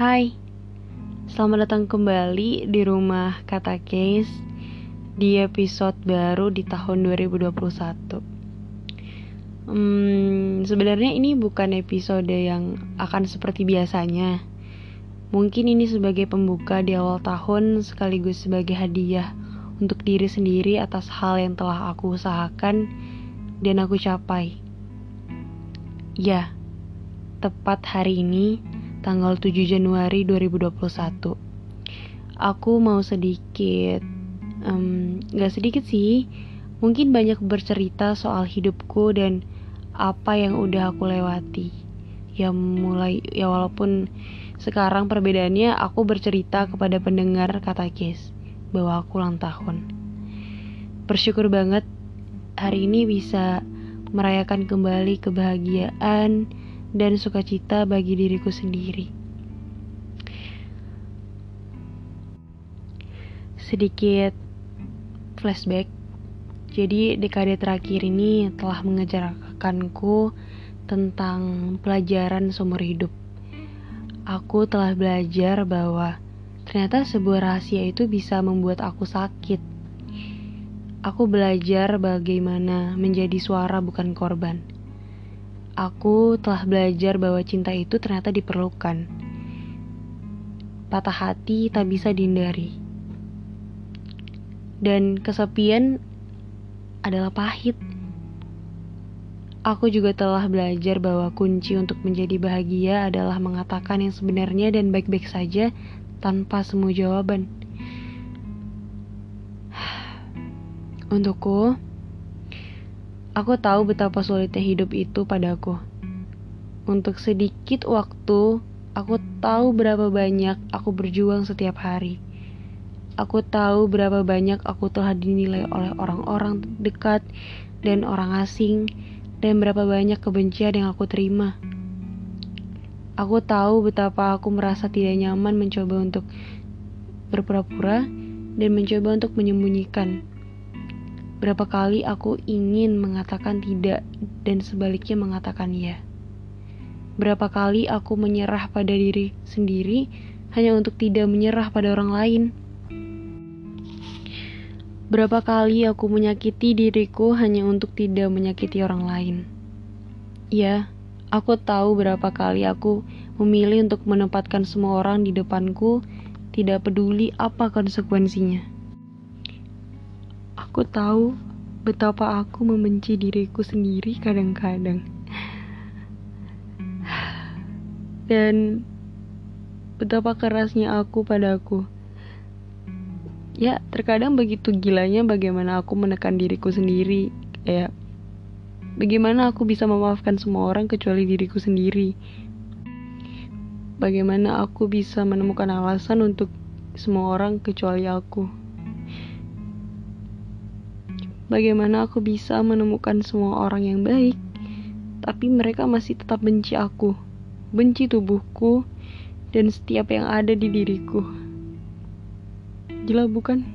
Hai, selamat datang kembali di rumah Kata Case di episode baru di tahun 2021. Hmm, sebenarnya ini bukan episode yang akan seperti biasanya. Mungkin ini sebagai pembuka di awal tahun sekaligus sebagai hadiah untuk diri sendiri atas hal yang telah aku usahakan dan aku capai. Ya, tepat hari ini tanggal 7 Januari 2021. Aku mau sedikit, um, gak sedikit sih, mungkin banyak bercerita soal hidupku dan apa yang udah aku lewati. Ya mulai, ya walaupun sekarang perbedaannya aku bercerita kepada pendengar kata Kes bahwa aku ulang tahun. Bersyukur banget hari ini bisa merayakan kembali kebahagiaan, dan sukacita bagi diriku sendiri. Sedikit flashback. Jadi dekade terakhir ini telah mengejarkanku tentang pelajaran seumur hidup. Aku telah belajar bahwa ternyata sebuah rahasia itu bisa membuat aku sakit. Aku belajar bagaimana menjadi suara bukan korban aku telah belajar bahwa cinta itu ternyata diperlukan. Patah hati tak bisa dihindari. Dan kesepian adalah pahit. Aku juga telah belajar bahwa kunci untuk menjadi bahagia adalah mengatakan yang sebenarnya dan baik-baik saja tanpa semua jawaban. Untukku, Aku tahu betapa sulitnya hidup itu padaku. Untuk sedikit waktu, aku tahu berapa banyak aku berjuang setiap hari. Aku tahu berapa banyak aku telah dinilai oleh orang-orang dekat dan orang asing, dan berapa banyak kebencian yang aku terima. Aku tahu betapa aku merasa tidak nyaman mencoba untuk berpura-pura dan mencoba untuk menyembunyikan Berapa kali aku ingin mengatakan tidak dan sebaliknya mengatakan ya. Berapa kali aku menyerah pada diri sendiri hanya untuk tidak menyerah pada orang lain. Berapa kali aku menyakiti diriku hanya untuk tidak menyakiti orang lain. Ya, aku tahu berapa kali aku memilih untuk menempatkan semua orang di depanku, tidak peduli apa konsekuensinya. Aku tahu betapa aku membenci diriku sendiri kadang-kadang. Dan betapa kerasnya aku padaku. Ya, terkadang begitu gilanya bagaimana aku menekan diriku sendiri. Kayak bagaimana aku bisa memaafkan semua orang kecuali diriku sendiri. Bagaimana aku bisa menemukan alasan untuk semua orang kecuali aku. Bagaimana aku bisa menemukan semua orang yang baik, tapi mereka masih tetap benci aku, benci tubuhku, dan setiap yang ada di diriku. Gila bukan?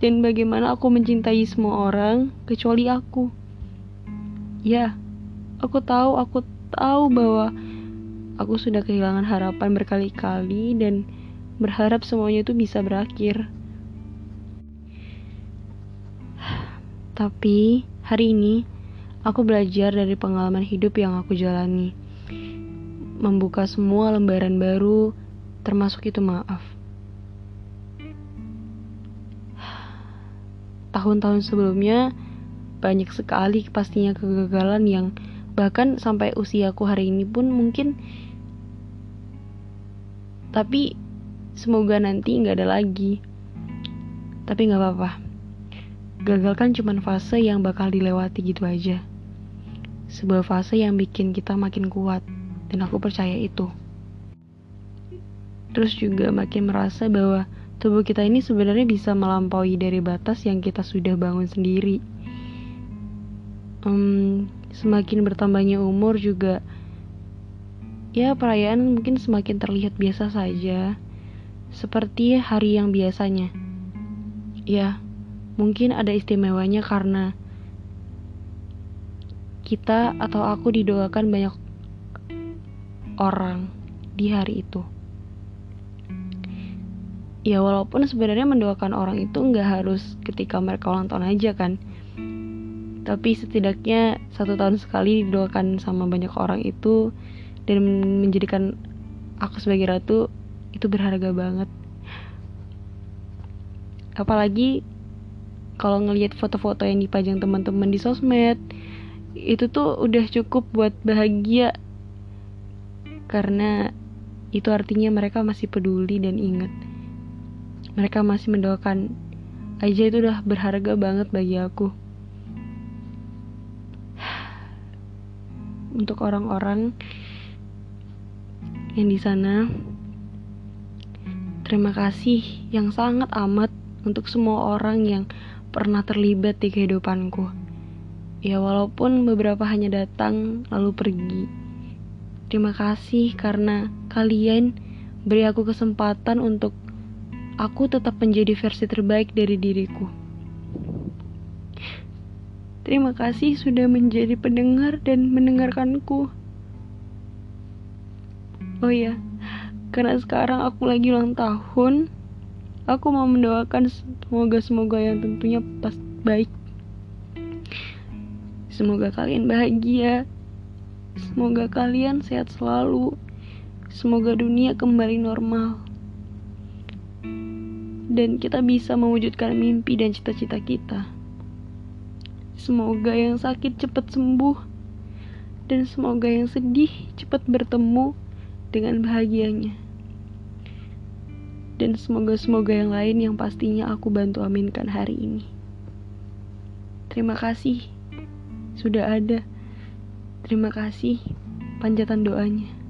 Dan bagaimana aku mencintai semua orang kecuali aku? Ya, aku tahu, aku tahu bahwa aku sudah kehilangan harapan berkali-kali dan berharap semuanya itu bisa berakhir. Tapi hari ini aku belajar dari pengalaman hidup yang aku jalani. Membuka semua lembaran baru, termasuk itu maaf. Tahun-tahun sebelumnya banyak sekali pastinya kegagalan yang bahkan sampai usiaku hari ini pun mungkin tapi semoga nanti nggak ada lagi tapi nggak apa-apa Gagal kan cuma fase yang bakal dilewati gitu aja. Sebuah fase yang bikin kita makin kuat, dan aku percaya itu. Terus juga makin merasa bahwa tubuh kita ini sebenarnya bisa melampaui dari batas yang kita sudah bangun sendiri. Um, semakin bertambahnya umur juga, ya perayaan mungkin semakin terlihat biasa saja, seperti hari yang biasanya. Ya, Mungkin ada istimewanya karena kita atau aku didoakan banyak orang di hari itu. Ya walaupun sebenarnya mendoakan orang itu nggak harus ketika mereka ulang tahun aja kan. Tapi setidaknya satu tahun sekali didoakan sama banyak orang itu dan menjadikan aku sebagai ratu itu berharga banget. Apalagi kalau ngelihat foto-foto yang dipajang teman-teman di sosmed, itu tuh udah cukup buat bahagia. Karena itu artinya mereka masih peduli dan ingat. Mereka masih mendoakan aja itu udah berharga banget bagi aku. Untuk orang-orang yang di sana terima kasih yang sangat amat untuk semua orang yang pernah terlibat di kehidupanku ya walaupun beberapa hanya datang lalu pergi Terima kasih karena kalian beri aku kesempatan untuk aku tetap menjadi versi terbaik dari diriku. Terima kasih sudah menjadi pendengar dan mendengarkanku. Oh ya, karena sekarang aku lagi ulang tahun, aku mau mendoakan semoga-semoga yang tentunya pas baik. Semoga kalian bahagia, Semoga kalian sehat selalu. Semoga dunia kembali normal. Dan kita bisa mewujudkan mimpi dan cita-cita kita. Semoga yang sakit cepat sembuh. Dan semoga yang sedih cepat bertemu dengan bahagianya. Dan semoga-semoga yang lain yang pastinya aku bantu aminkan hari ini. Terima kasih sudah ada. Terima kasih panjatan doanya.